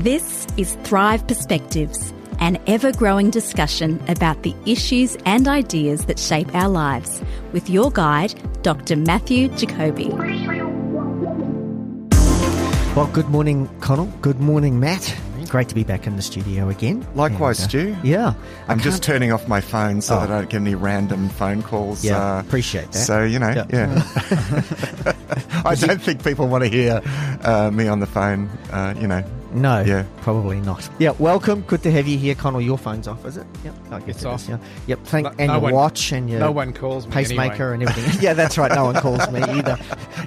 This is Thrive Perspectives, an ever growing discussion about the issues and ideas that shape our lives, with your guide, Dr. Matthew Jacoby. Well, good morning, Connell. Good morning, Matt. Great to be back in the studio again. Likewise, And, uh, Stu. Yeah. I I'm just turning off my phone so Oh. that I don't get any random phone calls. Yeah, uh, appreciate that. So, you know, Yeah. yeah. I don't think people want to hear uh, me on the phone, uh, you know. No, Yeah. probably not. Yeah, welcome. Good to have you here, Connell. Your phone's off, is it? Yep. I guess It's off. yeah. Yep. Thank No- and no your one- watch and your No one calls me pacemaker anyway. and everything. yeah, that's right. No one calls me either,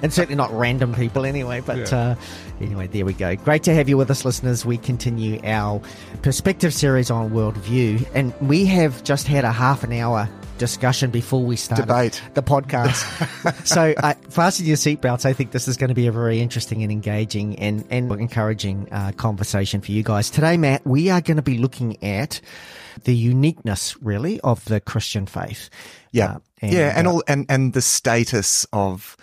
and certainly not random people anyway. But Yeah. uh, anyway, there we go. Great to have you with us, listeners. We continue our perspective series on worldview, and we have just had a half an hour discussion before we started Debate. the podcast. so uh, fasten your seatbelts. I think this is going to be a very interesting and engaging and, and encouraging uh, conversation for you guys. Today, Matt, we are going to be looking at the uniqueness, really, of the Christian faith. Yeah. Uh, and, yeah. And, uh, all, and, and the status of,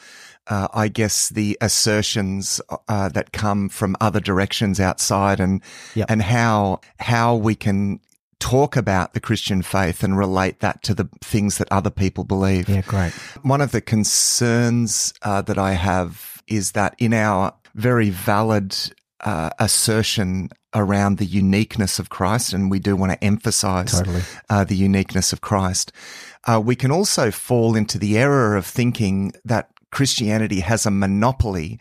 uh, I guess, the assertions uh, that come from other directions outside and, Yep. and how, how we can talk about the Christian faith and relate that to the things that other people believe. yeah, great. One of the concerns uh, that I have is that in our very valid uh, assertion around the uniqueness of Christ, and we do want to emphasize Totally. uh, the uniqueness of Christ, uh, we can also fall into the error of thinking that Christianity has a monopoly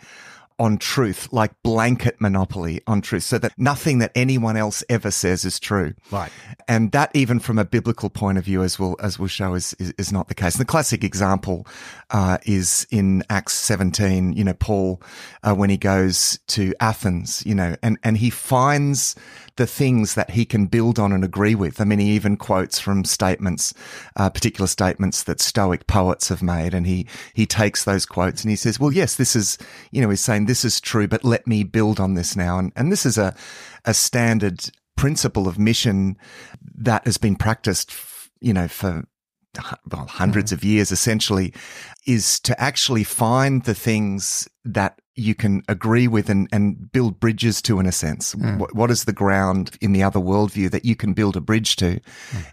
on truth, like blanket monopoly on truth, so that nothing that anyone else ever says is true. Right. And that even from a biblical point of view, as we'll, as we'll show, is, is, is not the case. And the classic example, uh, is in Acts 17, you know, Paul, uh, when he goes to Athens, you know, and, and he finds the things that he can build on and agree with. I mean, he even quotes from statements, uh, particular statements that Stoic poets have made. And he, he takes those quotes and he says, well, yes, this is, you know, he's saying this is true, but let me build on this now. And, and this is a, a standard principle of mission that has been practiced, you know, for well, 100s hmm. of years essentially is to actually find the things that you can agree with and, and build bridges to in a sense. What, what is the ground in the other worldview that you can build a bridge to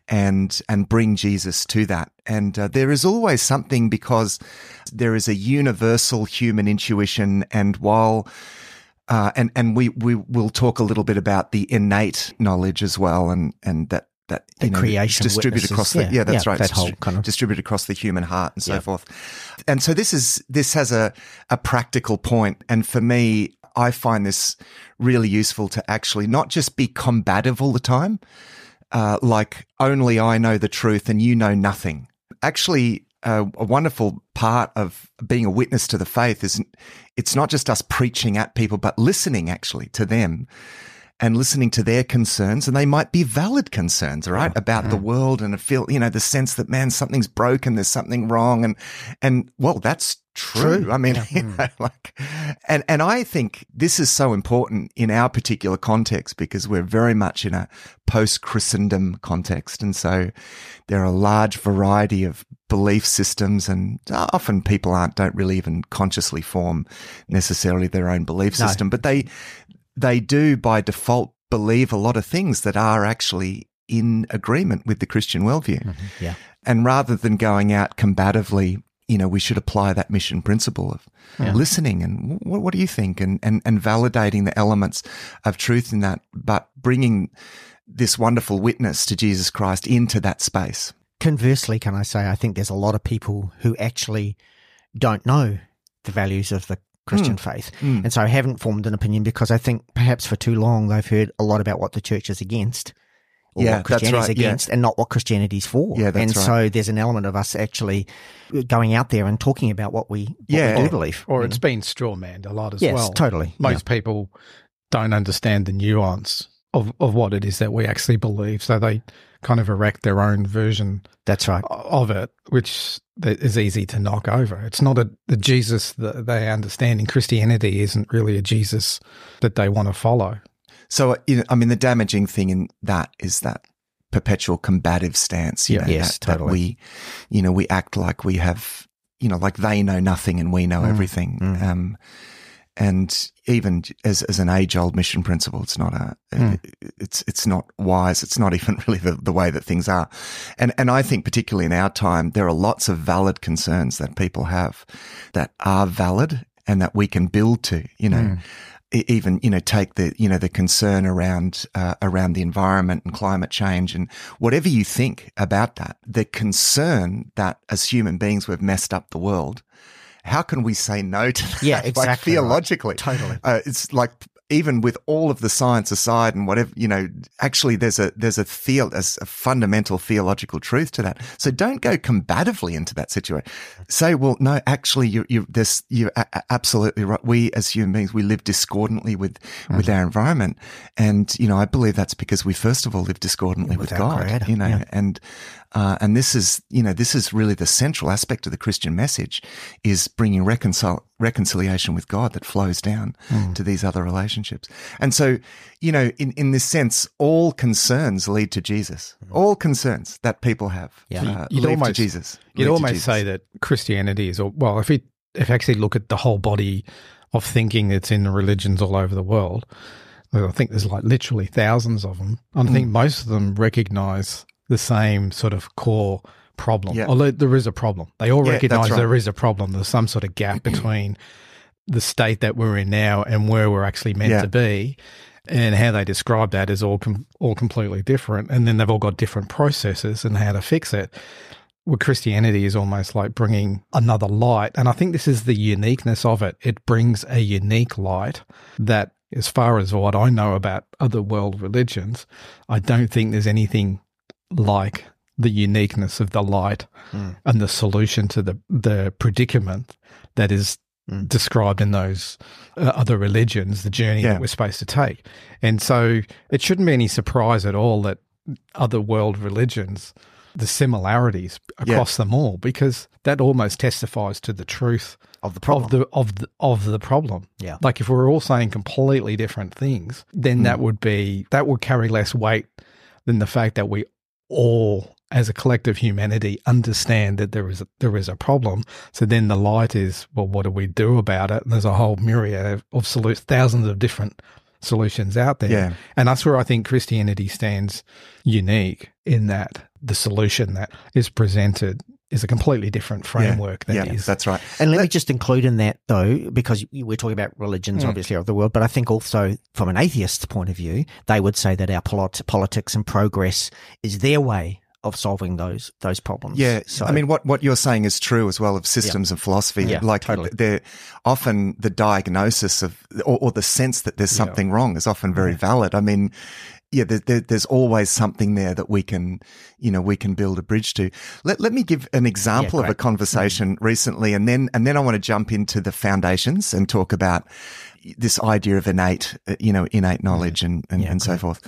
and, and bring Jesus to that? And uh, there is always something because there is a universal human intuition. And while uh, and and we we will talk a little bit about the innate knowledge as well, and and that that The know, creation distributed across the yeah, yeah that's yeah, right that whole kind of- distributed across the human heart and so Yeah. forth. And so this is this has a a practical point, and for me, I find this really useful to actually not just be combative all the time, uh, like only I know the truth and you know nothing. Actually, uh, a wonderful part of being a witness to the faith is it's not just us preaching at people, but listening actually to them and listening to their concerns. And they might be valid concerns, right, about the world and a feel, you know, the sense that, man, something's broken, there's something wrong. And, and well, that's true. True. I mean, you know, like, and, and I think this is so important in our particular context because we're very much in a post Christendom context. And so there are a large variety of belief systems and uh, often people aren't, don't really even consciously form necessarily their own belief No. system, but they, they do by default believe a lot of things that are actually in agreement with the Christian worldview. Mm-hmm. Yeah. And rather than going out combatively, you know, we should apply that mission principle of listening and what, what do you think and, and, and validating the elements of truth in that, but bringing this wonderful witness to Jesus Christ into that space. Conversely, can I say, I think there's a lot of people who actually don't know the values of the Christian hmm. faith. Hmm. And so I haven't formed an opinion because I think perhaps for too long they've heard a lot about what the church is against. Or Yeah, what that's Christianity's right, yeah. against and not what Christianity's for. Yeah, that's and right. so there's an element of us actually going out there and talking about what we, what Yeah. we do believe. Or you it's know. been straw manned a lot as well. Yes, well. totally. Most people don't understand the nuance of, of what it is that we actually believe. So they kind of erect their own version That's right. of it, which is easy to knock over. It's not a the Jesus that they understand in Christianity isn't really a Jesus that they want to follow. So, you know, I mean, the damaging thing in that is that perpetual combative stance. You Yeah. know, Yes, that, that totally. we, you know, we act like we have, you know, like they know nothing and we know everything. Um, and even as, as an age old mission principle, it's not a, Mm. it's, it's not wise. It's not even really the, the way that things are. And, and I think particularly in our time, there are lots of valid concerns that people have that are valid and that we can build to, you know, e- even, you know, take the, you know, the concern around, uh, around the environment and climate change and whatever you think about that, the concern that as human beings, we've messed up the world. How can we say no to that? Yeah, Like, exactly right. theologically. Totally. Uh, it's like even with all of the science aside and whatever, you know, actually there's a, there's a theo, a fundamental theological truth to that. So don't go combatively into that situation. Say, well, no, actually you, you, this, you're a- a- absolutely right. We as human beings, we live discordantly with, with our environment. And, you know, I believe that's because we first of all live discordantly with, With God, Creator, you know, yeah. and, uh, and this is, you know, this is really the central aspect of the Christian message is bringing reconcile, reconciliation with God that flows down Hmm. to these other relationships. And so, you know, in, in this sense, all concerns lead to Jesus. All concerns that people have Hmm. Yeah. uh, You'd lead almost- to Jesus. You'd almost Jesus. say that Christianity is, well, if we if you actually look at the whole body of thinking that's in the religions all over the world, I think there's like literally thousands of them. I Hmm. think most of them recognize the same sort of core problem. Yeah. Although there is a problem, they all Yeah, recognize right. there is a problem. There's some sort of gap between the state that we're in now and where we're actually meant Yeah. to be. And how they describe that is all com- all completely different, and then they've all got different processes and how to fix it well, Christianity is almost like bringing another light. And I think this is the uniqueness of it. It brings a unique light that, as far as what I know about other world religions, I don't think there's anything like the uniqueness of the light mm. and the solution to the, the predicament that is mm. described in those uh, other religions, the journey Yeah. that we're supposed to take. And so it shouldn't be any surprise at all that other world religions, the similarities across them all, because that almost testifies to the truth Of the problem. of the of the of the problem. Yeah. Like if we're all saying completely different things, then that mm. would be that would carry less weight than the fact that we all as a collective humanity understand that there is a, there is a problem. So then the light is, well, what do we do about it? And there's a whole myriad of, of solu- thousands of different solutions out there. Yeah. And that's where I think Christianity stands unique in that the solution that is presented is a completely different framework yeah, yeah, is that's right. And let me just include in that though, because we're talking about religions, Hmm. obviously, of the world, but I think also from an atheist's point of view, they would say that our polit- politics and progress is their way of solving those those problems. Yeah, So, I mean, what, what you're saying is true as well of systems and philosophy. Yeah, like totally. they're often the diagnosis of, or, or the sense that there's something wrong is often very valid. I mean, yeah, there, there, there's always something there that we can, you know, we can build a bridge to. Let, let me give an example of a great. conversation recently, and then and then I want to jump into the foundations and talk about this idea of innate, uh, you know, innate knowledge and and, and so forth.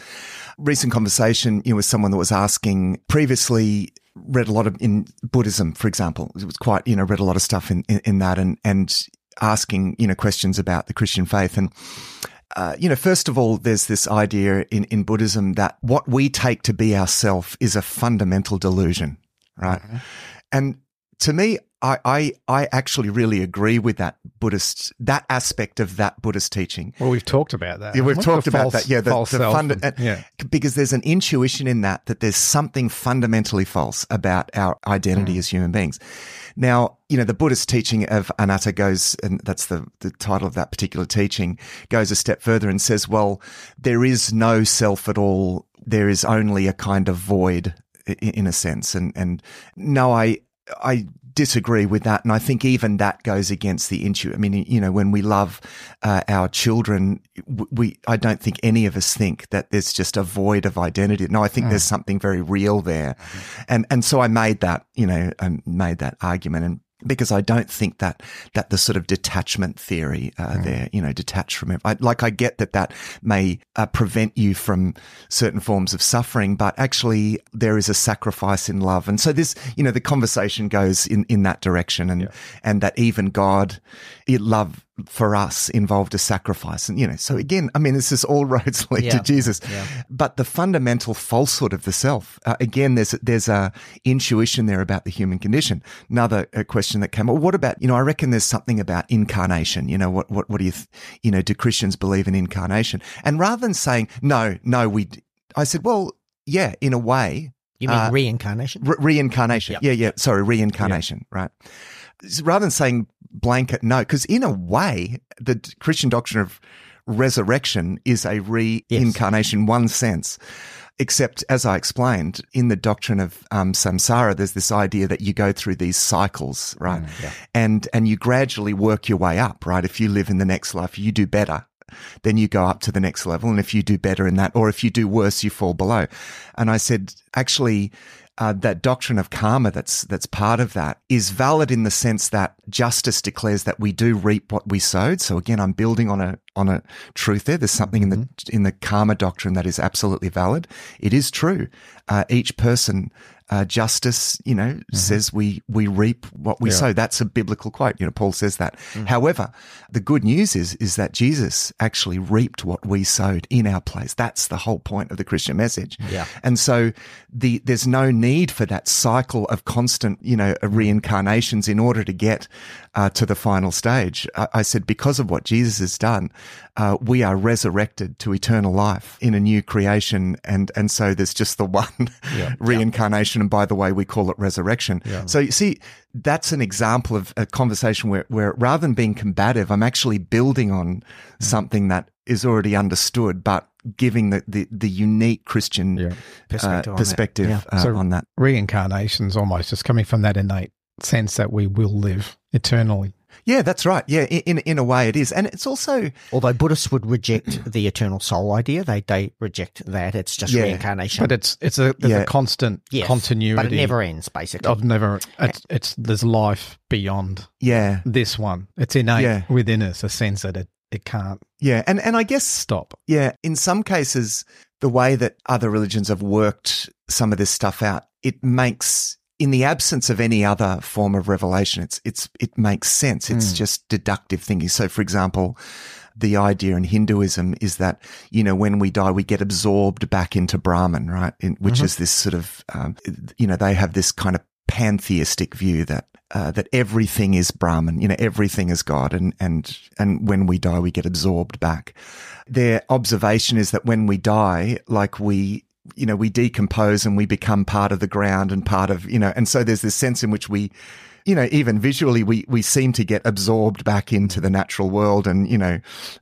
Recent conversation, you know, with someone that was asking previously read a lot of in Buddhism, for example. It was quite, you know, read a lot of stuff in, in, in that and, and asking, you know, questions about the Christian faith. And, uh, you know, first of all, there's this idea in, in Buddhism that what we take to be ourself is a fundamental delusion, right? And to me, I, I, I actually really agree with that Buddhist, that aspect of that Buddhist teaching. Well, we've talked about that. Yeah, we've talked about false- that. Yeah, the, false the self funda- and- yeah. because there's an intuition in that that there's something fundamentally false about our identity Hmm. as human beings. Now, you know, the Buddhist teaching of anatta goes, and that's the, the title of that particular teaching, goes a step further and says, well, there is no self at all. There is only a kind of void in a sense. And, and no, I, I disagree with that. And I think even that goes against the intuition. I mean, you know, when we love uh, our children, we, I don't think any of us think that there's just a void of identity. No, I think there's something very real there. And, and so I made that, you know, I made that argument and because I don't think that that the sort of detachment theory uh, there, you know, detached from it. I, like I get that that may uh, prevent you from certain forms of suffering, but actually there is a sacrifice in love, and so this, you know, the conversation goes in in that direction, and and that even God, love for us involved a sacrifice. And, you know, so again, I mean, this is all roads lead Yeah. to Jesus. Yeah. But the fundamental falsehood of the self, uh, again, there's, there's a intuition there about the human condition. Another uh, question that came up, what about, you know, I reckon there's something about incarnation. You know, what, what, what do you, th- you know, do Christians believe in incarnation? And rather than saying, no, no, we, d-" I said, well, yeah, in a way, You mean Uh, reincarnation? Re- reincarnation. Yep. Yeah, yeah. Sorry, reincarnation. Right. S- Rather than saying blanket no, because in a way, the Christian doctrine of resurrection is a reincarnation, one sense. Except, as I explained, in the doctrine of um, samsara, there's this idea that you go through these cycles, right? And and you gradually work your way up, right? If you live in the next life, you do better then you go up to the next level. And if you do better in that, or if you do worse, you fall below. And I said, actually, uh, that doctrine of karma that's that's part of that is valid in the sense that justice declares that we do reap what we sowed. So again, I'm building on a on a truth there. There's something in the in the karma doctrine that is absolutely valid. It is true. Uh, each person. Uh, justice, you know, says we we reap what we sow. That's a biblical quote. You know, Paul says that. However, the good news is is that Jesus actually reaped what we sowed in our place. That's the whole point of the Christian message. Yeah. And so the there's no need for that cycle of constant, you know, reincarnations in order to get uh, to the final stage. I, I said because of what Jesus has done, uh, we are resurrected to eternal life in a new creation, and and so there's just the one reincarnation. And by the way, we call it resurrection. So you see, that's an example of a conversation where where rather than being combative, I'm actually building on something that is already understood, but giving the the, the unique Christian Yeah. Perspective uh, on that. perspective Yeah. uh, So- on that. Reincarnation's almost just coming from that innate sense that we will live eternally. Yeah, that's right. Yeah, in in a way it is, and it's also Although Buddhists would reject the eternal soul idea, they they reject that. It's just Yeah. reincarnation. But it's it's a there's Yeah. a constant Yes, continuity. But it never ends, basically. Of never. It's, it's there's life beyond yeah, this one. It's innate Yeah. within us a sense that it it can't yeah, and and I guess stop. Yeah, in some cases, the way that other religions have worked some of this stuff out, it makes in the absence of any other form of revelation, it's it's it makes sense. It's just deductive thinking. So, for example, the idea in Hinduism is that you know when we die, we get absorbed back into Brahman, right? In, which is this sort of um, you know they have this kind of pantheistic view that uh, that everything is Brahman, you know, everything is God, and and and when we die, we get absorbed back. Their observation is that when we die, like we, you know, we decompose and we become part of the ground and part of, you know, and so there's this sense in which we, you know, even visually, we we seem to get absorbed back into the natural world, and you know,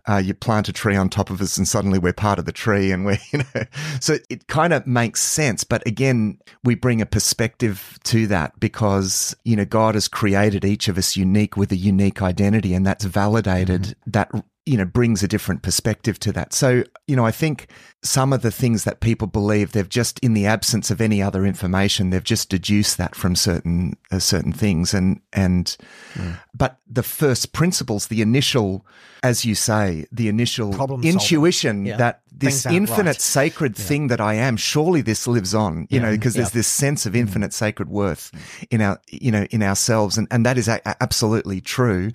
uh, you plant a tree on top of us, and suddenly we're part of the tree, and we're, you know, so it kind of makes sense. But again, we bring a perspective to that because you know God has created each of us unique with a unique identity, and that's validated. That you know brings a different perspective to that. So you know, I think some of the things that people believe they've just in the absence of any other information, they've just deduced that from certain uh, certain things, and and but the first principles, the initial, as you say, the initial Problem intuition Yeah. that this infinite right. sacred thing that I am, surely this lives on, you know, because there's this sense of infinite sacred worth in our, you know, in ourselves. And, and that is a- absolutely true.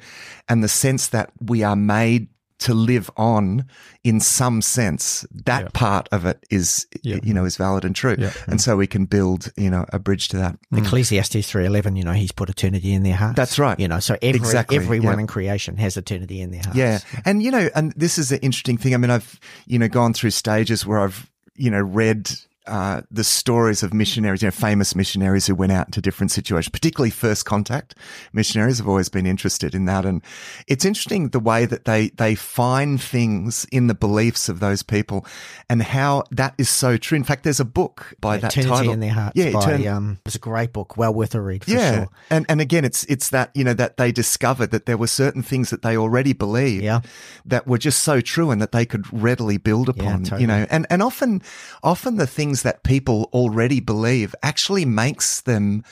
And the sense that we are made to live on in some sense, that Yeah. part of it is, Yeah. you know, is valid and true. Yeah. And so we can build, you know, a bridge to that. Mm. Ecclesiastes three eleven, you know, he's put eternity in their hearts. That's right. You know, so every Exactly, everyone yeah. in creation has eternity in their hearts. Yeah. And, you know, and this is an interesting thing. I mean, I've, you know, gone through stages where I've, you know, read, uh, the stories of missionaries, you know, famous missionaries who went out into different situations, particularly first contact missionaries. have always been interested in that. And it's interesting the way that they, they find things in the beliefs of those people and how that is so true. In fact, there's a book by that title. in their hearts. Yeah. by, Etern- um, it's a great book, well worth a read for yeah. sure. And and again it's it's that, you know, that they discovered that there were certain things that they already believed Yeah. that were just so true and that they could readily build upon. totally. You know, and, and often often the things that people already believe actually makes them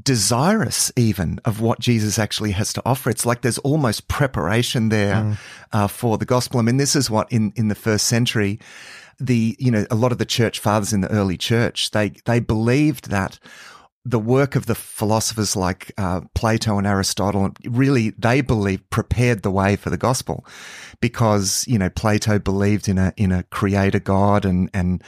desirous even of what Jesus actually has to offer. It's like there's almost preparation there Mm. uh, for the gospel. I mean, this is what in, in the first century, the, you know, a lot of the church fathers in the early church, they, they believed that the work of the philosophers like uh, Plato and Aristotle really they believe prepared the way for the gospel because you know Plato believed in a in a creator god and and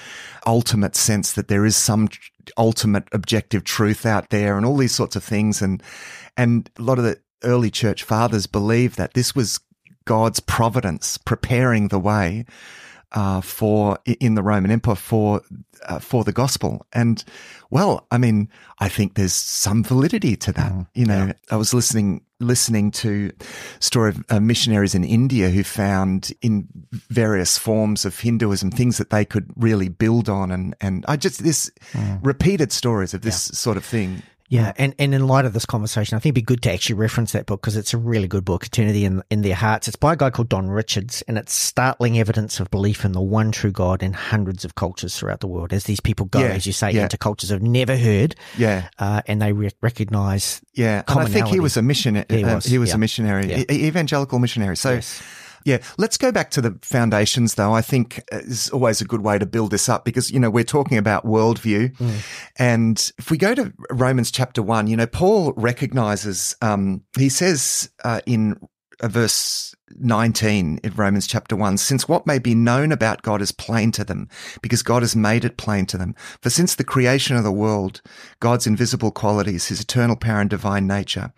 ultimate sense that there is some ultimate objective truth out there and all these sorts of things. And and a lot of the early church fathers believed that this was God's providence preparing the way uh, for in the Roman Empire for uh, for the gospel. And well, I mean, I think there's some validity to that. Mm, you know, yeah. I was listening listening to story of uh, missionaries in India who found in various forms of Hinduism things that they could really build on, and and I just this mm. repeated stories of this yeah. sort of thing. Yeah, and, and in light of this conversation, I think it'd be good to actually reference that book because it's a really good book, Eternity in, in Their Hearts. It's by a guy called Don Richards, and it's startling evidence of belief in the one true God in hundreds of cultures throughout the world. As these people go, yeah, as you say, yeah. into cultures they've never heard, yeah, uh, and they re- recognize, yeah. And I think he was a missionary. He uh, was, uh, he was yeah. a missionary, evangelical missionary. So. Yes. Yeah, let's go back to the foundations, though. I think is always a good way to build this up because you know we're talking about worldview, mm. and if we go to Romans chapter one, you know Paul recognizes. Um, he says uh, in uh, verse 19 in Romans chapter 1, since what may be known about God is plain to them, because God has made it plain to them. For since the creation of the world, God's invisible qualities, his eternal power and divine nature,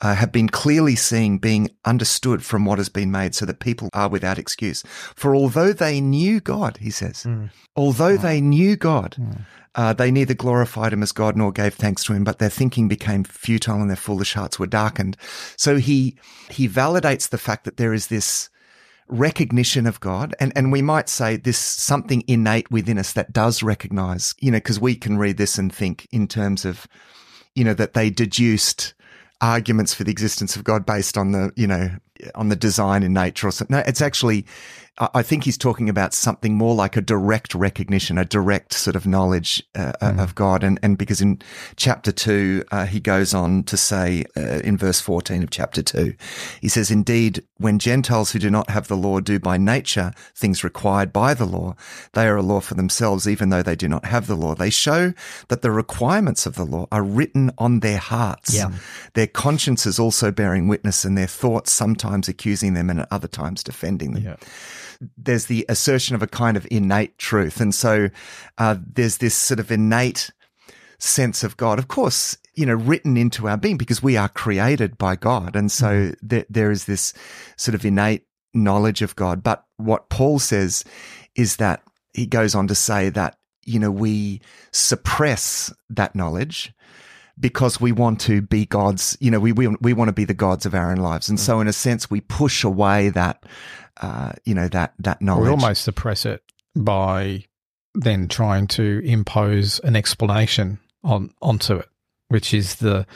uh, have been clearly seen, being understood from what has been made, so that people are without excuse. For although they knew God, he says, mm. although they knew God, mm. Uh, they neither glorified him as God nor gave thanks to him, but their thinking became futile and their foolish hearts were darkened. So he, he validates the fact that there is this recognition of God. And, and we might say this something innate within us that does recognize, you know, because we can read this and think in terms of, you know, that they deduced arguments for the existence of God based on the, you know, on the design in nature or something. No, it's actually, I think he's talking about something more like a direct recognition, a direct sort of knowledge uh, mm. of God. And, and because in chapter two, uh, he goes on to say uh, in verse 14 of chapter two, he says, indeed, when Gentiles who do not have the law do by nature things required by the law, they are a law for themselves, even though they do not have the law. They show that the requirements of the law are written on their hearts. Yeah. Their consciences also bearing witness and their thoughts sometimes accusing them and at other times defending them. Yeah there's the assertion of a kind of innate truth. And so uh, there's this sort of innate sense of God. Of course, you know, written into our being because we are created by God. And so mm-hmm. there, there is this sort of innate knowledge of God. But what Paul says is that he goes on to say that, you know, we suppress that knowledge because we want to be gods, you know, we, we, we want to be the gods of our own lives. And mm. so in a sense, we push away that, uh, you know, that, that knowledge. We almost suppress it by then trying to impose an explanation on, onto it, which is the,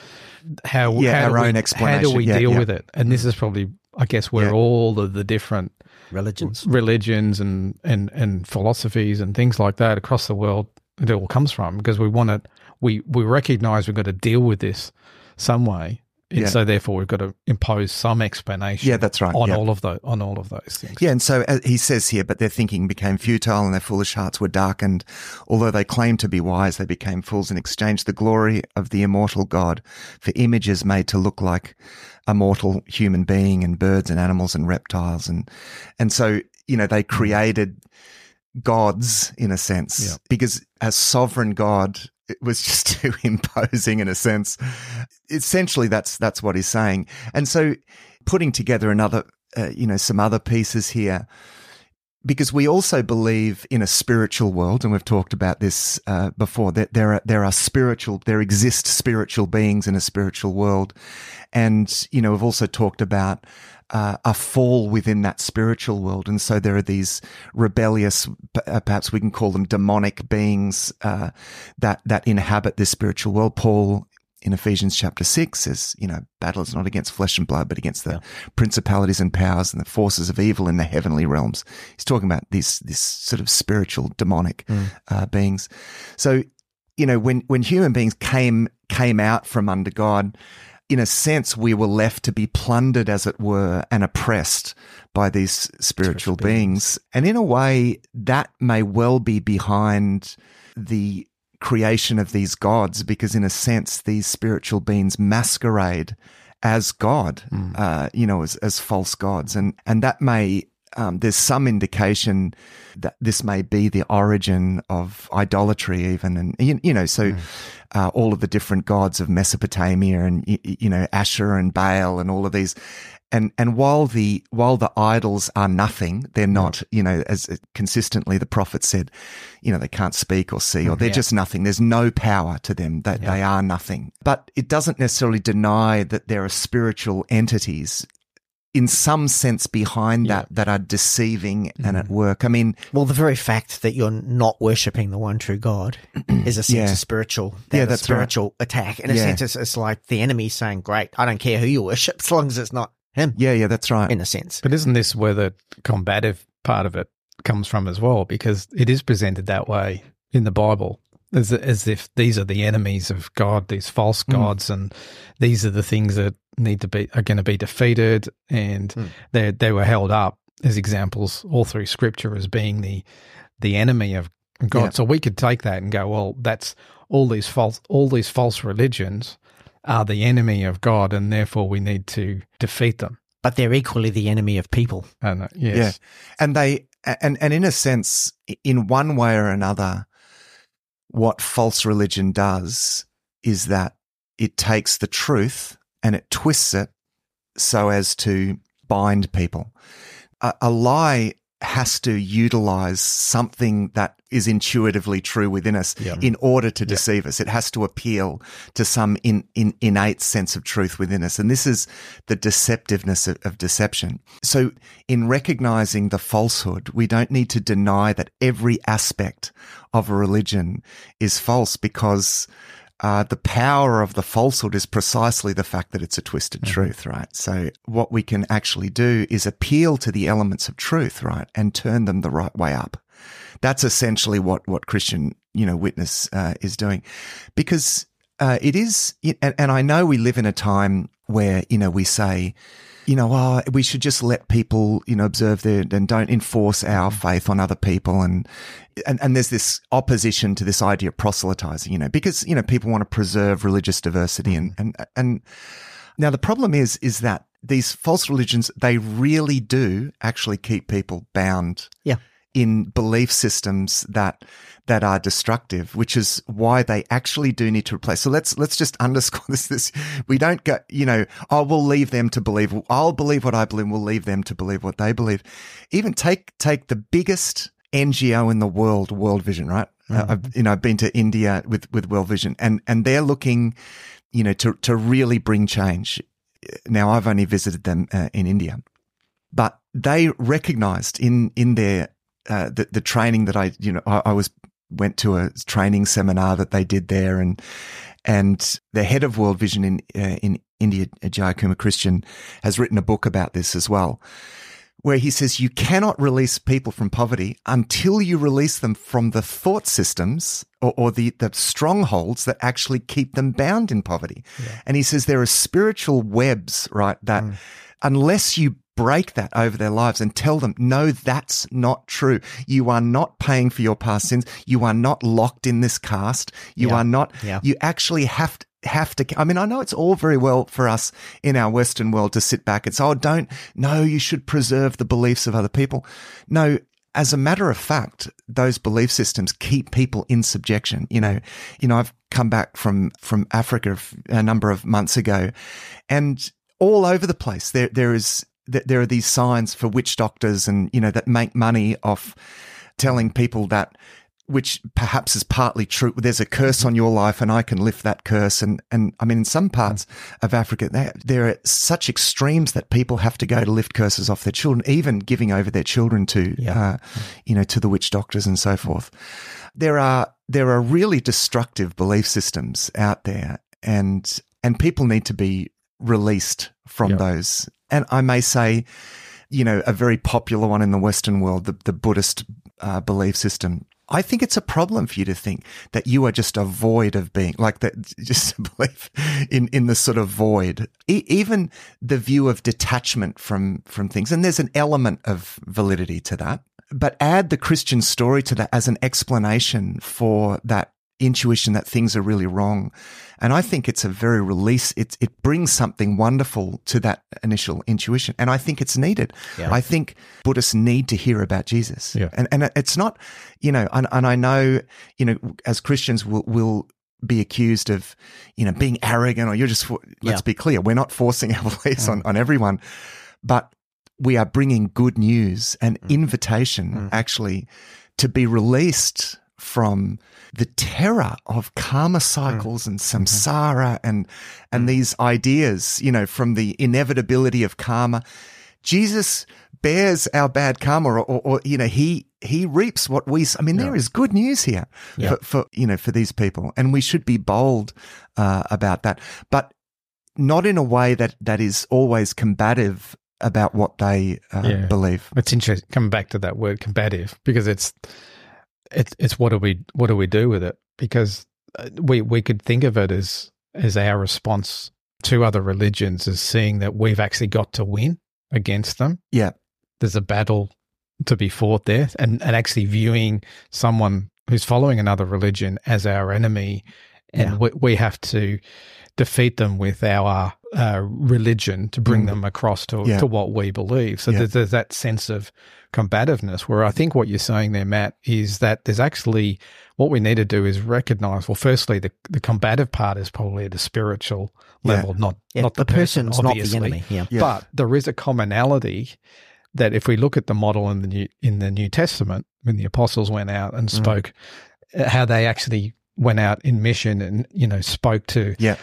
how, yeah, how our own we, explanation. How do we yeah, deal yeah. with it? And this is probably, I guess, where all of the different religions, religions and, and, and philosophies and things like that across the world, it all comes from because we want it, we, we recognize we've got to deal with this some way yeah. So therefore, we've got to impose some explanation. Yeah, that's right. On yeah. all of those, on all of those things. Yeah, and so uh, he says here, but their thinking became futile, and their foolish hearts were darkened. Although they claimed to be wise, they became fools and exchanged the glory of the immortal God for images made to look like a mortal human being, and birds and animals and reptiles, and and so you know they mm. Gods in a sense yeah. because as sovereign God it was just too imposing in a sense. Essentially, that's that's what he's saying. And so, putting together another, uh, you know, some other pieces here, because we also believe in a spiritual world, and we've talked about this uh, before. That there are there are spiritual, there exist spiritual beings in a spiritual world, and you know, we've also talked about uh, a fall within that spiritual world. And so there are these rebellious, uh, perhaps we can call them demonic beings uh, that that inhabit this spiritual world. Paul in Ephesians chapter 6 says, you know, battle is not against flesh and blood, but against the yeah. principalities and powers and the forces of evil in the heavenly realms. He's talking about these, this sort of spiritual demonic mm. uh, beings. So, you know, when, when human beings came, came out from under God, in a sense, we were left to be plundered, as it were, and oppressed by these spiritual, spiritual beings. beings. And in a way, that may well be behind the creation of these gods because, in a sense, these spiritual beings masquerade as God, mm. uh, you know, as, as false gods. And, and that may, um, there's some indication that this may be the origin of idolatry, even. And, you, you know, so mm. uh, all of the different gods of Mesopotamia and, you know, Asher and Baal and all of these and and while the while the idols are nothing, they're not. You know, as consistently the prophet said, you know, they can't speak or see, or they're yeah. just nothing. There's no power to them. That yeah. they are nothing. But it doesn't necessarily deny that there are spiritual entities in some sense behind that yeah. that are deceiving mm. and at mm. work. I mean, well, the very fact that you're not worshiping the one true God is a sense yeah. of spiritual, that yeah, that's spiritual right. attack. In a sense, it's, it's, like the enemy saying, "Great, I don't care who you worship, as long as it's not him. Yeah, yeah, that's right. In a sense. But isn't this where the combative part of it comes from as well? Because it is presented that way in the Bible. As, as if these are the enemies of God, these false mm. gods, mm. and these are the things that need to be are going to be defeated, and mm. they they were held up as examples all through Scripture as being the the enemy of God. Yeah. So we could take that and go, well, that's all these false all these false religions are the enemy of God, and therefore we need to defeat them. But they're equally the enemy of people. And uh, yes. Yeah. And they, and, and in a sense, in one way or another, what false religion does is that it takes the truth and it twists it so as to bind people. A, a lie has to utilize something that is intuitively true within us in order to deceive us. It has to appeal to some in, in, innate sense of truth within us. And this is the deceptiveness of, of deception. So in recognizing the falsehood, we don't need to deny that every aspect of a religion is false because uh, the power of the falsehood is precisely the fact that it's a twisted mm-hmm. truth, right? So what we can actually do is appeal to the elements of truth, right, and turn them the right way up. That's essentially what what Christian, you know, witness uh, is doing, because uh, it is, and, and I know we live in a time where you know we say you know, oh, we should just let people, you know, observe their and don't enforce our faith on other people. And, and, and there's this opposition to this idea of proselytizing, you know, because, you know, people want to preserve religious diversity and, mm-hmm. and, and now the problem is, is that these false religions, they really do actually keep people bound. Yeah in belief systems that that are destructive, which is why they actually do need to replace. So let's let's just underscore this. This we don't go, you know, oh, we'll leave them to believe. I'll believe what I believe. We'll leave them to believe what they believe. Even take take the biggest NGO in the world, World Vision, right? Mm. I've, you know, I've been to India with with World Vision, and and they're looking, you know, to to really bring change. Now, I've only visited them uh, in India, but they recognized in in their uh, the, the training that I, you know, I, I, was went to a training seminar that they did there, and and the head of World Vision in uh, in India, Jayakumar Christian, has written a book about this as well, where he says you cannot release people from poverty until you release them from the thought systems or, or the the strongholds that actually keep them bound in poverty. Yeah. And he says there are spiritual webs, right, that. Mm. Unless you break that over their lives and tell them, no, that's not true. You are not paying for your past sins. You are not locked in this caste. You yeah. are not, yeah. you actually have to, have to, I mean, I know it's all very well for us in our Western world to sit back and say, oh, don't, no, you should preserve the beliefs of other people. No, as a matter of fact, those belief systems keep people in subjection. You know, you know, I've come back from, from Africa a number of months ago and all over the place there, there is that there are these signs for witch doctors and, you know, that make money off telling people that which perhaps is partly true. There's a curse on your life and I can lift that curse. And, and I mean, in some parts of Africa, there, there are such extremes that people have to go to lift curses off their children, even giving over their children to, yeah. uh, you know, to the witch doctors and so forth. There are, there are really destructive belief systems out there and, and people need to be released from yep. those. And I may say, you know, a very popular one in the Western world, the, the Buddhist uh, belief system. I think it's a problem for you to think that you are just a void of being, like that, just believe in, in the sort of void. E- even the view of detachment from, from things. And there's an element of validity to that. But add the Christian story to that as an explanation for that intuition that things are really wrong. And I think it's a very release. It, it brings something wonderful to that initial intuition. And I think it's needed. Yeah. I think Buddhists need to hear about Jesus. Yeah. And, and it's not, you know, and, and I know, you know, as Christians will, will be accused of, you know, being arrogant or you're just, let's Yeah. be clear. We're not forcing our beliefs mm. on, on everyone, but we are bringing good news and mm. invitation mm. actually to be released from the terror of karma cycles and samsara and and these ideas you know from the inevitability of karma. Jesus bears our bad karma or, or, or you know he he reaps what we i mean there is good news here Yeah. for, for you know for these people and we should be bold uh, about that but not in a way that that is always combative about what they uh, Yeah. believe. It's interesting coming back to that word combative because it's it's it's what do we what do we do with it? Because uh, we we could think of it as as our response to other religions as seeing that we've actually got to win against them. yeah There's a battle to be fought there, and and actually viewing someone who's following another religion as our enemy, and Yeah. we, we have to defeat them with our uh, religion to bring Mm. them across to, Yeah. to what we believe. So Yeah. there's, there's that sense of combativeness where I think what you're saying there, Matt, is that there's actually what we need to do is recognize, well, firstly, the, the combative part is probably at a spiritual Yeah. level, not, Yeah, not the, the, person, person's not the obviously. enemy. Yeah. Yeah. But there is a commonality that if we look at the model in the New, in the New Testament, when the apostles went out and Mm. spoke, uh, how they actually went out in mission and you know spoke to Yeah.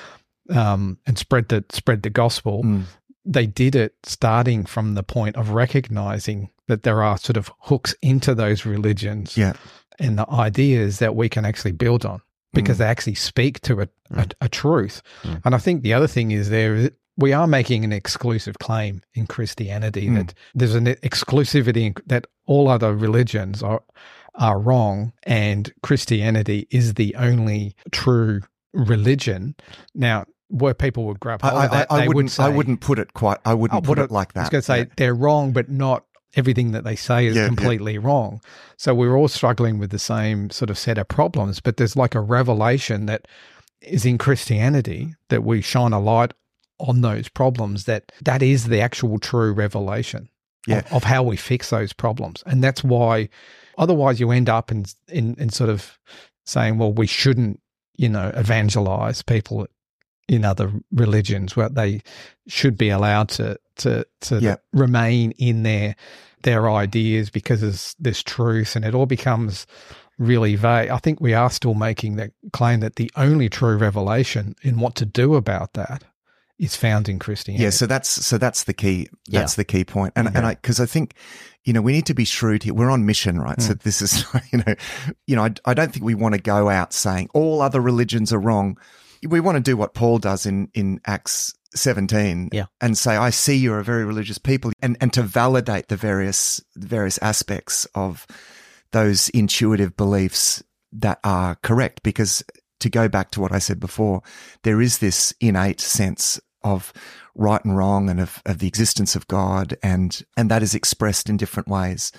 Um, and spread the spread the gospel. Mm. They did it starting from the point of recognizing that there are sort of hooks into those religions Yeah. and the ideas that we can actually build on because Mm. they actually speak to a, a, a truth. Mm. And I think the other thing is there we are making an exclusive claim in Christianity Mm. that there's an exclusivity in, that all other religions are are wrong and Christianity is the only true religion. Now, where people would grab I, hold of I, that, I they would wouldn't. say, I wouldn't put it quite. I wouldn't Oh, put what it like that. I was going to say Yeah. they're wrong, but not everything that they say is Yeah, yeah. completely wrong. So we're all struggling with the same sort of set of problems, but there's like a revelation that is in Christianity that we shine a light on those problems that that is the actual true revelation Yeah. of, of how we fix those problems. And that's why otherwise you end up in, in, in sort of saying, well, we shouldn't, you know, evangelize people in other religions where they should be allowed to to to Yeah. remain in their their ideas because there's this truth and it all becomes really vague. I think we are still making the claim that the only true revelation in what to do about that is found in Christianity. Yeah, so that's so that's the key. Yeah. That's the key point. And and I because I think you know we need to be shrewd here. We're on mission, right? So mm. this is you know you know I, I don't think we want to go out saying all other religions are wrong. We want to do what Paul does in in Acts 17 Yeah. and say I see you're a very religious people and and to validate the various various aspects of those intuitive beliefs that are correct because to go back to what I said before, there is this innate sense of right and wrong and of, of the existence of God and and that is expressed in different ways.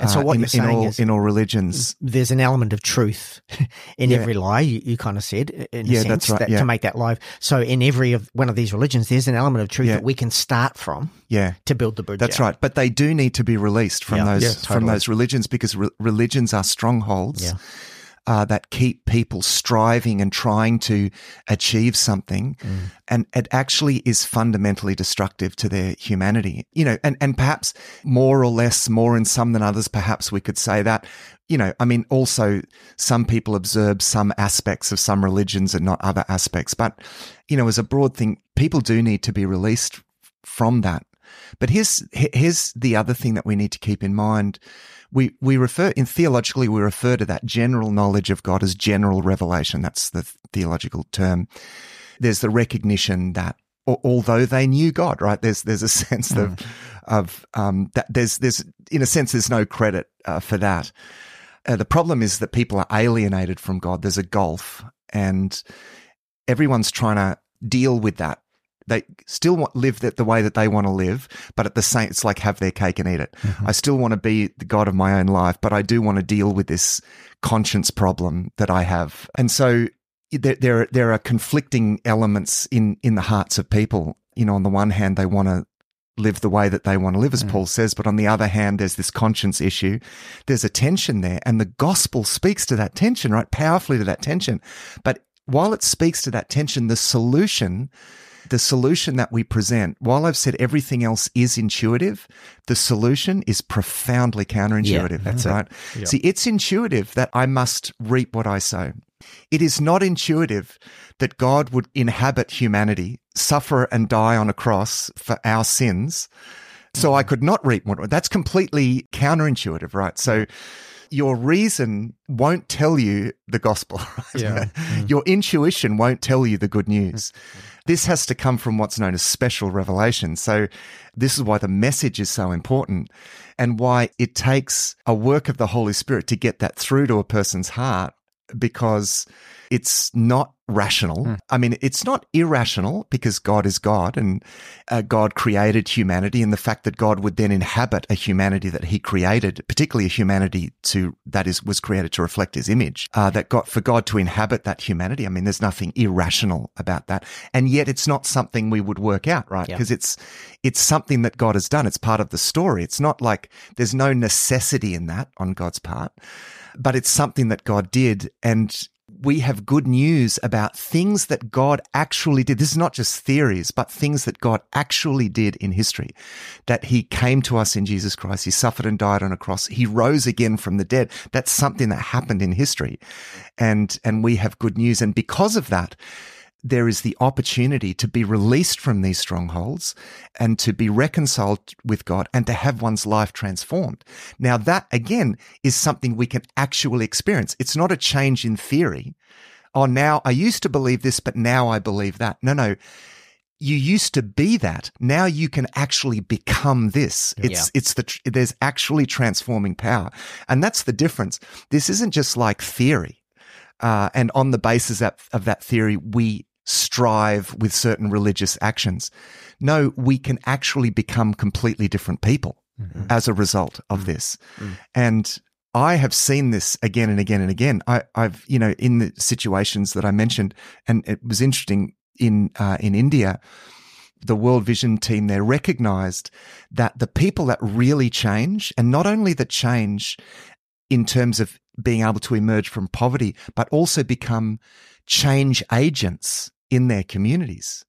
And so uh, what in, you're saying in all is- in all religions. There's an element of truth in Yeah. every lie. You, you kind of said, in a sense, right, that, yeah. to make that live. So in every of one of these religions, there's an element of truth Yeah. that we can start from Yeah. to build the bridge. That's out. right, but they do need to be released from Yeah. those Yeah, from those religions because re- religions are strongholds Yeah. Uh, that keep people striving and trying to achieve something, Mm. and it actually is fundamentally destructive to their humanity. You know, and and perhaps more or less, more in some than others. Perhaps we could say that. You know, I mean, also some people observe some aspects of some religions and not other aspects, but you know, as a broad thing, people do need to be released from that. But here's here's the other thing that we need to keep in mind. We we refer in theologically we refer to that general knowledge of God as general revelation. That's the theological term. There's the recognition that although they knew God, right? There's there's a sense of of um, that there's there's in a sense there's no credit uh, for that. Uh, the problem is that people are alienated from God. There's a gulf, and everyone's trying to deal with that they still want live the, the way that they want to live, but at the same, it's like have their cake and eat it. Mm-hmm. I still want to be the God of my own life, but I do want to deal with this conscience problem that I have. And so there, there, there are conflicting elements in, in the hearts of people. You know, on the one hand, they want to live the way that they want to live, as Paul says. But on the other hand, there's this conscience issue. There's a tension there. And the gospel speaks to that tension, right? Powerfully to that tension. But while it speaks to that tension, the solution, the solution that we present, while I've said everything else is intuitive, the solution is profoundly counterintuitive. that's it. right. See, it's intuitive that I must reap what I sow. It is not intuitive that God would inhabit humanity, suffer and die on a cross for our sins. So I could not reap what that's completely counterintuitive, right? So your reason won't tell you the gospel. Right? Yeah. Mm. Your intuition won't tell you the good news. Mm. This has to come from what's known as special revelation. So this is why the message is so important and why it takes a work of the Holy Spirit to get that through to a person's heart because it's not rational. I mean, it's not irrational because God is God and uh, God created humanity and the fact that God would then inhabit a humanity that he created, particularly a humanity to that is was created to reflect his image, uh, that God for God to inhabit that humanity. I mean, there's nothing irrational about that. And yet it's not something we would work out, right? Yeah. Because it's it's something that God has done. It's part of the story. It's not like there's no necessity in that on God's part but it's something that God did. And we have good news about things that God actually did. This is not just theories, but things that God actually did in history. That he came to us in Jesus Christ. He suffered and died on a cross. He rose again from the dead. That's something that happened in history. And, and we have good news. And because of that, there is the opportunity to be released from these strongholds and to be reconciled with God and to have one's life transformed. Now, that again is something we can actually experience. It's not a change in theory. Oh, now I used to believe this, but now I believe that. No, no. You used to be that. Now you can actually become this. It's, it's the, tr- there's actually transforming power. And that's the difference. This isn't just like theory. Uh, and on the basis of, of that theory, we strive with certain religious actions. No, we can actually become completely different people mm-hmm. as a result of mm-hmm. this. Mm. And I have seen this again and again and again. I, I've, you know, in the situations that I mentioned, and it was interesting in uh, in India, the World Vision team there recognized that the people that really change, and not only that change in terms of being able to emerge from poverty, but also become change agents in their communities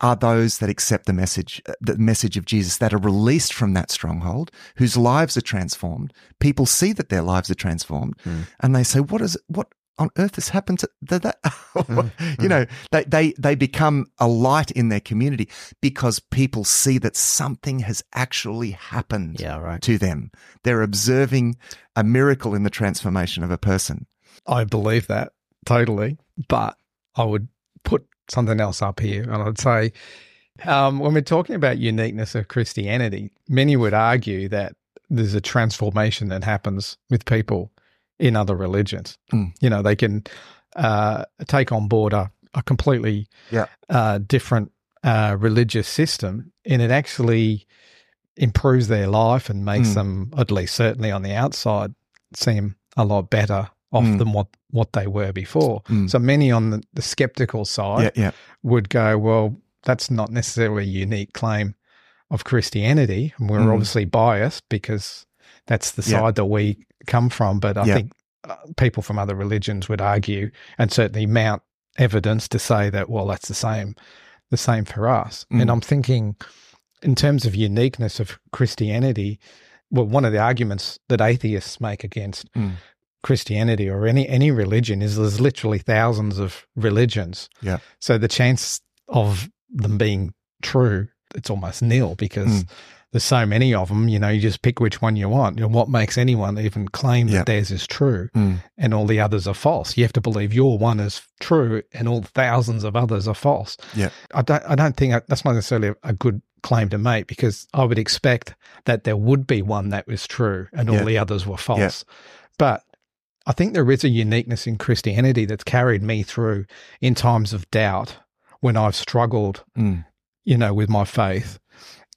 are those that accept the message, uh, the message of Jesus, that are released from that stronghold, whose lives are transformed. People see that their lives are transformed, and they say, "What is what on earth has happened to th- that?" you know, they they they become a light in their community because people see that something has actually happened Yeah, right. to them. They're observing a miracle in the transformation of a person. I believe that totally, but I would put something else up here, and I'd say um, when we're talking about uniqueness of Christianity, many would argue that there's a transformation that happens with people in other religions. Mm. You know, they can uh, take on board a, a completely Yeah. uh, different uh, religious system, and it actually improves their life and makes Mm. them, at least certainly on the outside, seem a lot better off Mm. than what, what they were before. Mm. So many on the, the skeptical side Yeah, yeah, would go, well, that's not necessarily a unique claim of Christianity. And we're Mm. obviously biased because that's the Yeah. side that we come from. But I Yeah. think uh, people from other religions would argue and certainly mount evidence to say that, well, that's the same, the same for us. And I'm thinking, in terms of uniqueness of Christianity, well, one of the arguments that atheists make against Mm. Christianity or any any religion is there's literally thousands of religions. Yeah. So the chance of them being true, it's almost nil because Mm. there's so many of them. You know, you just pick which one you want. You know, what makes anyone even claim Yeah. that theirs is true Mm. and all the others are false? You have to believe your one is true and all thousands of others are false. Yeah. I don't. I don't think that's not necessarily a, good claim to make because I would expect that there would be one that was true and all Yeah. the others were false. But I think there is a uniqueness in Christianity that's carried me through in times of doubt when I've struggled Mm. you know, with my faith.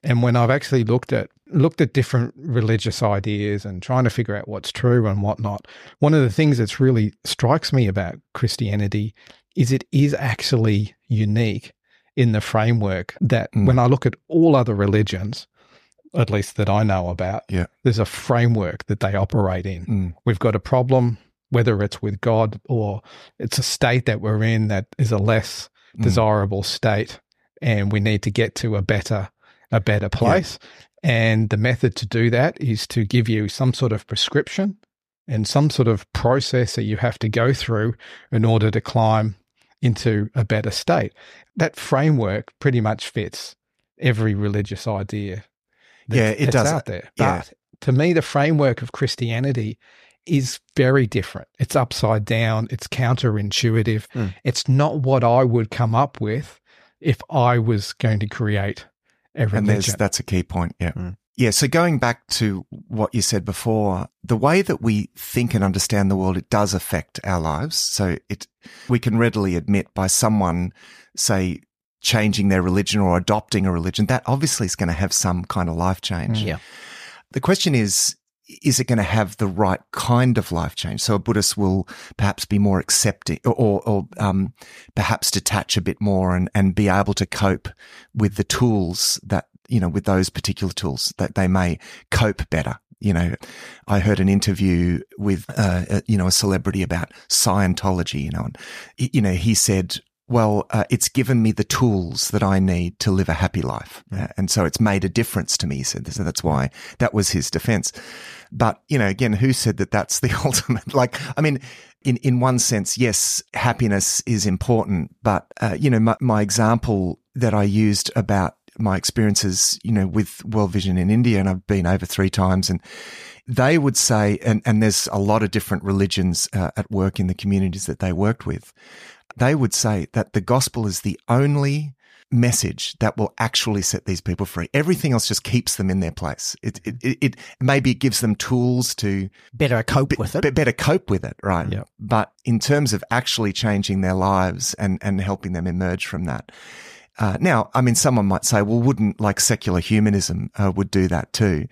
And when I've actually looked at looked at different religious ideas and trying to figure out what's true and whatnot, one of the things that's really strikes me about Christianity is it is actually unique in the framework that Mm. when I look at all other religions, at least that I know about, Yeah. there's a framework that they operate in. Mm. We've got a problem, whether it's with God or it's a state that we're in that is a less Mm. desirable state, and we need to get to a better a better place. And the method to do that is to give you some sort of prescription and some sort of process that you have to go through in order to climb into a better state. That framework pretty much fits every religious idea. Yeah, it does. out there. Yeah. But to me, the framework of Christianity is very different. It's upside down. It's counterintuitive. Mm. It's not what I would come up with if I was going to create a And there's, that's a key point. Yeah. Mm. Yeah. So going back to what you said before, the way that we think and understand the world, it does affect our lives. So it, we can readily admit by someone, say, changing their religion or adopting a religion, that obviously is going to have some kind of life change. Yeah. The question is, is it going to have the right kind of life change? So a Buddhist will perhaps be more accepting or, or um, perhaps detach a bit more and, and be able to cope with the tools that, you know, with those particular tools that they may cope better. You know, I heard an interview with, uh, uh, you know, a celebrity about Scientology, you know, and, you know, he said, well, uh, it's given me the tools that I need to live a happy life. Uh, and so it's made a difference to me, he said. So that's why that was his defense. But, you know, again, who said that that's the ultimate? Like, I mean, in, in one sense, yes, happiness is important. But, uh, you know, my, my example that I used about my experiences, you know, with World Vision in India, and I've been over three times and, they would say, and, and there's a lot of different religions uh, at work in the communities that they worked with. They would say that the gospel is the only message that will actually set these people free. Everything else just keeps them in their place. It, it, it, it maybe it gives them tools to Better cope with it. be- better cope with it, right? Yep. But in terms of actually changing their lives and, and helping them emerge from that. Uh, now, I mean, someone might say, well, wouldn't like secular humanism uh, would do that too?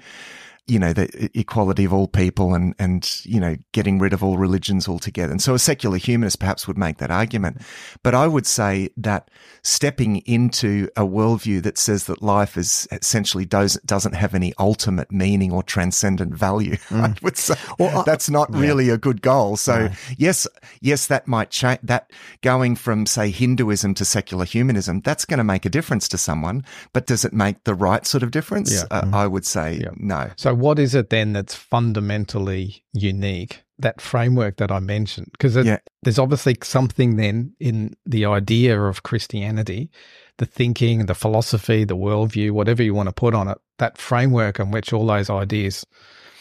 You know, the equality of all people and, and, you know, getting rid of all religions altogether. And so a secular humanist perhaps would make that argument. But I would say that stepping into a worldview that says that life is essentially does, doesn't have any ultimate meaning or transcendent value, I would say Well, that's not really a good goal. So yes, yes, that might change that going from say Hinduism to secular humanism. That's going to make a difference to someone, but does it make the right sort of difference? Yeah. Uh, I would say Yeah. no. So, what is it then that's fundamentally unique? That framework that I mentioned, because Yeah. there's obviously something then in the idea of Christianity, the thinking, the philosophy, the worldview, whatever you want to put on it, that framework on which all those ideas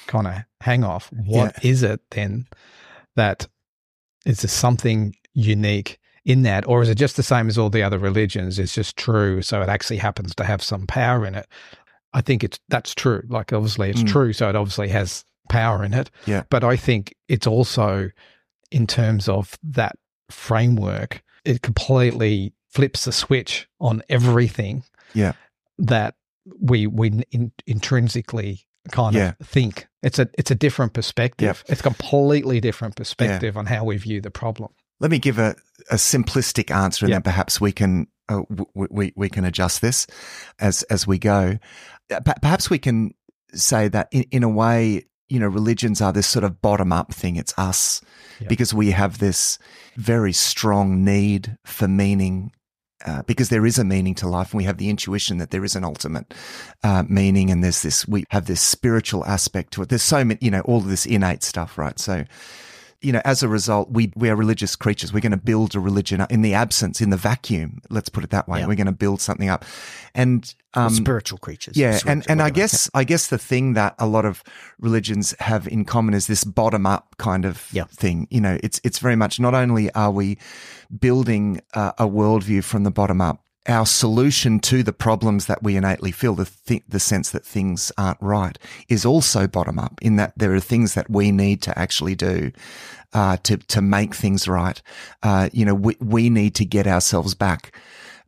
kind of hang off. What is it then that is there something unique in that, or is it just the same as all the other religions? It's just true, so it actually happens to have some power in it. I think it's that's true. Like obviously it's Mm. true, so it obviously has power in it. Yeah. But I think it's also in terms of that framework, it completely flips the switch on everything. Yeah. That we we in, intrinsically kind Yeah. of think. It's a it's a different perspective. It's a completely different perspective on how we view the problem. Let me give a, a simplistic answer, and Yeah. then perhaps we can uh, we we can adjust this as as we go. Uh, Perhaps we can say that in, in a way, you know, religions are this sort of bottom up thing. It's us because we have this very strong need for meaning. Uh, because there is a meaning to life, and we have the intuition that there is an ultimate uh, meaning, and there's this we have this spiritual aspect to it. There's so many, you know, all of this innate stuff, right? So, you know, as a result, we, we are religious creatures. We're going to build a religion in the absence, in the vacuum. Let's put it that way. Yeah. We're going to build something up. And, um, spiritual creatures. yeah. Spiritual, And, and I guess, I guess the thing that a lot of religions have in common is this bottom up kind of Yeah. thing. You know, it's, it's very much not only are we building uh, a worldview from the bottom up, our solution to the problems that we innately feel, the th- the sense that things aren't right, is also bottom up. In that there are things that we need to actually do uh, to to make things right. Uh, you know, we we need to get ourselves back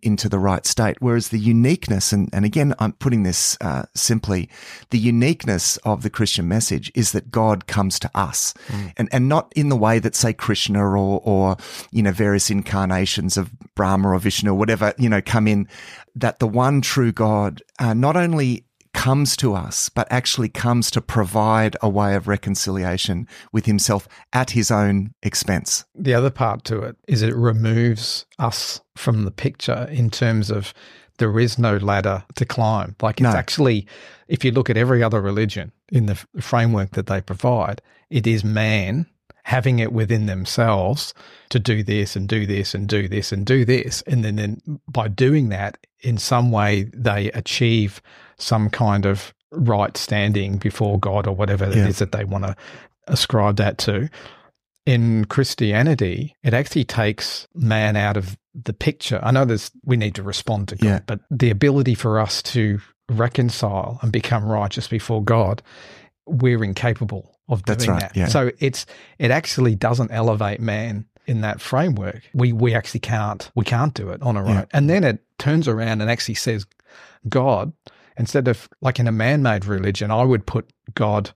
into the right state. Whereas the uniqueness, and, and again, I'm putting this uh, simply, the uniqueness of the Christian message is that God comes to us, mm. and and not in the way that say Krishna or or you know various incarnations of Brahma or Vishnu or whatever you know come in. That the one true God uh, not only comes to us, but actually comes to provide a way of reconciliation with himself at his own expense. The other part to it is it removes us from the picture in terms of there is no ladder to climb. Like it's no. actually, if you look at every other religion in the framework that they provide, it is man having it within themselves to do this and do this and do this and do this. And then, then by doing that, in some way, they achieve some kind of right standing before God or whatever yeah. it is that they want to ascribe that to. In Christianity, it actually takes man out of the picture. I know there's we need to respond to God, yeah. but the ability for us to reconcile and become righteous before God, we're incapable of doing right, that. Yeah. So it's it actually doesn't elevate man in that framework. We we actually can't we can't do it on our own. And then it turns around and actually says, God, instead of like in a man made religion, I would put God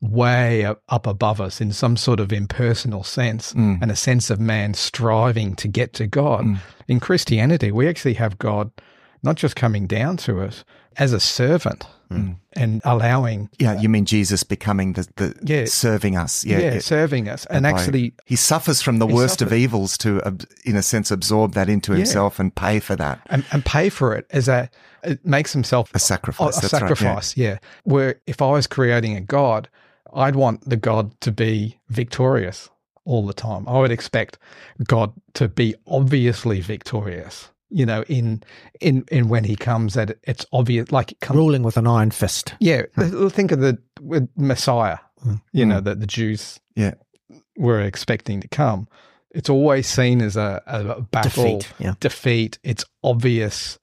way up above us in some sort of impersonal sense mm. and a sense of man striving to get to God. Mm. In Christianity, we actually have God not just coming down to us as a servant. Mm. And allowing, yeah, you mean Jesus becoming the, the yeah, serving us, yeah, yeah, serving us, and, and actually, he suffers from the worst suffers. of evils to, in a sense, absorb that into yeah. himself and pay for that, and, and pay for it as a it makes himself a sacrifice. A, a sacrifice, right, yeah. yeah. Where if I was creating a god, I'd want the god to be victorious all the time. I would expect God to be obviously victorious. You know, in in in when he comes, that it's obvious, like it comes, ruling with an iron fist. Yeah, think of the with Messiah. Mm. You know that the Jews yeah were expecting to come. It's always seen as a, a battle defeat. Yeah. defeat. It's obvious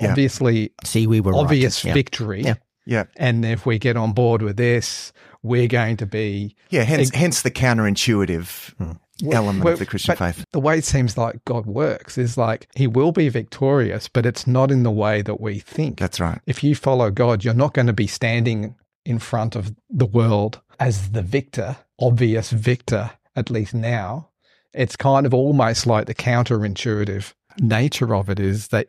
yeah. obviously see we were obvious right. victory. Yeah. yeah. And if we get on board with this, we're going to be Yeah, hence hence the counterintuitive hmm. element well, of the Christian faith. The way it seems like God works is like he will be victorious, but it's not in the way that we think. That's right. If you follow God, you're not going to be standing in front of the world as the victor, obvious victor, at least now. It's kind of almost like the counterintuitive nature of it is that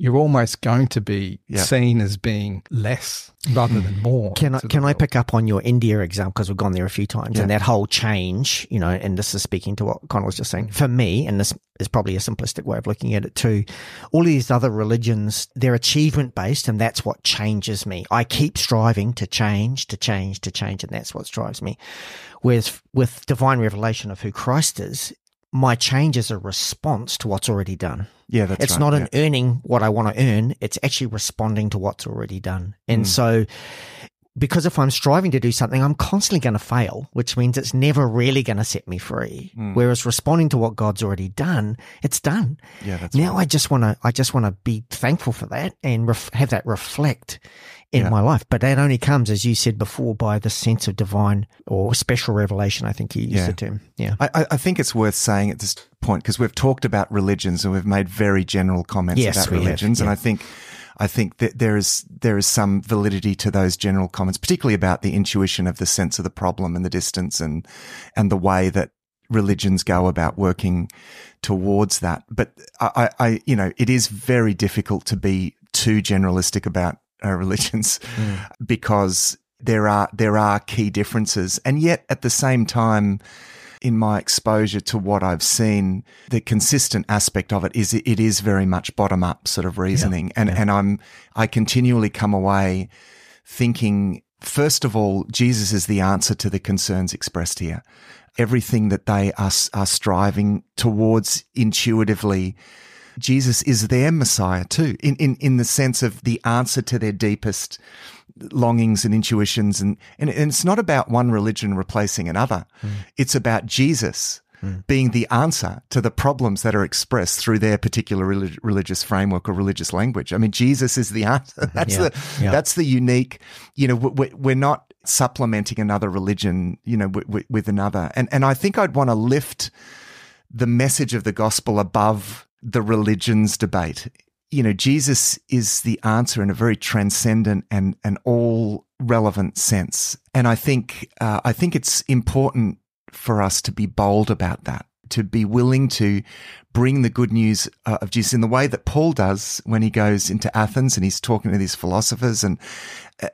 you're almost going to be yep. seen as being less rather than hmm. more. Can I can I pick up on your India example because we've gone there a few times and that whole change, you know, and this is speaking to what Connor was just saying. For me, and this is probably a simplistic way of looking at it too, all these other religions, they're achievement based and that's what changes me. I keep striving to change, to change, to change, and that's what drives me. Whereas with divine revelation of who Christ is, my change is a response to what's already done. Yeah, that's right. It's right, not an earning what I want to earn. It's actually responding to what's already done. And mm. so, because if I'm striving to do something, I'm constantly going to fail, which means it's never really going to set me free. Mm. Whereas responding to what God's already done, it's done. Yeah, that's now right. I just want to, I just want to be thankful for that and ref- have that reflect in yeah. my life. But that only comes, as you said before, by the sense of divine or special revelation. I think you used yeah. the term. Yeah. I, I, think it's worth saying at this point because we've talked about religions and we've made very general comments yes, about religions, have, yeah. and I think. I think that there is there is some validity to those general comments, particularly about the intuition of the sense of the problem and the distance and and the way that religions go about working towards that. But I, I, you know, it is very difficult to be too generalistic about uh, religions mm. because there are there are key differences, and yet at the same time. In my exposure to what I've seen, the consistent aspect of it is it is very much bottom up sort of reasoning, yeah, and yeah. and I'm I continually come away thinking first of all, Jesus is the answer to the concerns expressed here. Everything that they are, are striving towards intuitively Jesus is their Messiah too, in, in, in the sense of the answer to their deepest longings and intuitions. And, and, and it's not about one religion replacing another. Mm. It's about Jesus mm. being the answer to the problems that are expressed through their particular relig- religious framework or religious language. I mean, Jesus is the answer. That's yeah. the, yeah. that's the unique, you know, we're not supplementing another religion, you know, with, with another. And, and I think I'd want to lift the message of the gospel above the religions debate you know, Jesus is the answer in a very transcendent and, and all relevant sense. And I think, uh, I think it's important for us to be bold about that, to be willing to bring the good news uh, of Jesus in the way that Paul does when he goes into Athens and he's talking to these philosophers and,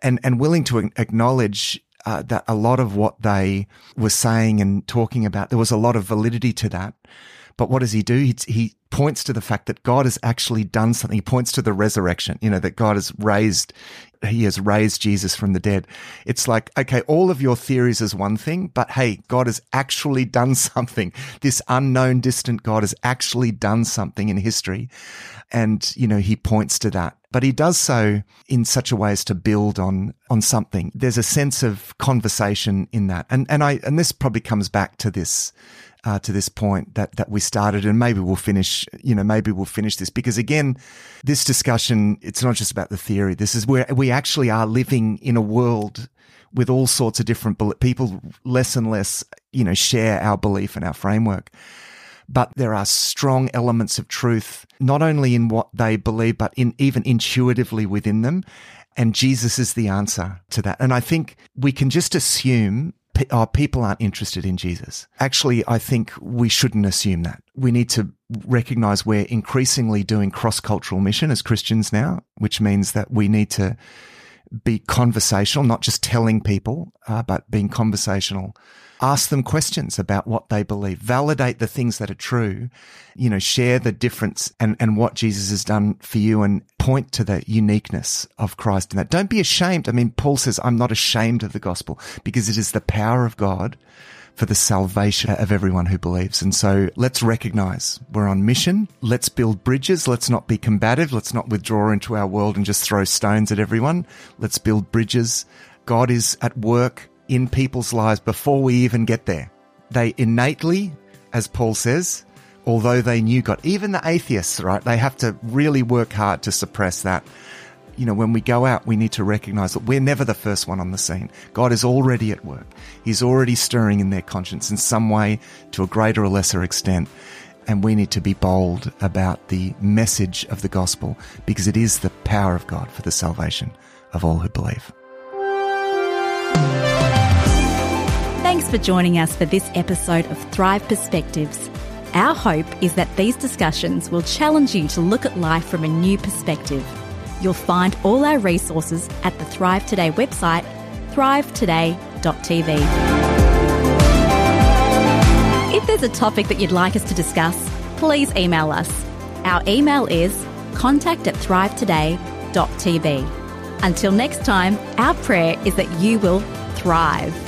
and, and willing to acknowledge uh, that a lot of what they were saying and talking about, there was a lot of validity to that. But what does he do? He, he points to the fact that God has actually done something. He points to the resurrection, you know, that God has raised, he has raised Jesus from the dead. It's like, okay, all of your theories is one thing, but hey, God has actually done something. This unknown, distant God has actually done something in history. And, you know, he points to that but he does so in such a way as to build on on something. There's a sense of conversation in that, and and I and this probably comes back to this uh, to this point that that we started, and maybe we'll finish. You know, maybe we'll finish this because again, this discussion it's not just about the theory. This is where we actually are living in a world with all sorts of different people. Less and less, you know, share our belief and our framework. But there are strong elements of truth, not only in what they believe, but in even intuitively within them. And Jesus is the answer to that. And I think we can just assume oh, people aren't interested in Jesus. Actually, I think we shouldn't assume that. We need to recognize we're increasingly doing cross cultural mission as Christians now, which means that we need to be conversational, not just telling people, uh, but being conversational ask them questions about what they believe, validate the things that are true, you know, share the difference and, and what Jesus has done for you and point to the uniqueness of Christ in that. Don't be ashamed. I mean, Paul says, I'm not ashamed of the gospel because it is the power of God for the salvation of everyone who believes. And so let's recognize we're on mission. Let's build bridges. Let's not be combative. Let's not withdraw into our world and just throw stones at everyone. Let's build bridges. God is at work in people's lives before we even get there. They innately, as Paul says, although they knew God, even the atheists, right? They have to really work hard to suppress that. You know, when we go out, we need to recognize that we're never the first one on the scene. God is already at work. He's already stirring in their conscience in some way to a greater or lesser extent. And we need to be bold about the message of the gospel because it is the power of God for the salvation of all who believe. For joining us for this episode of Thrive Perspectives. Our hope is that these discussions will challenge you to look at life from a new perspective. You'll find all our resources at the Thrive Today website, thrivetoday.tv. If there's a topic that you'd like us to discuss, please email us. Our email is contact at thrivetoday.tv. Until next time, our prayer is that you will thrive.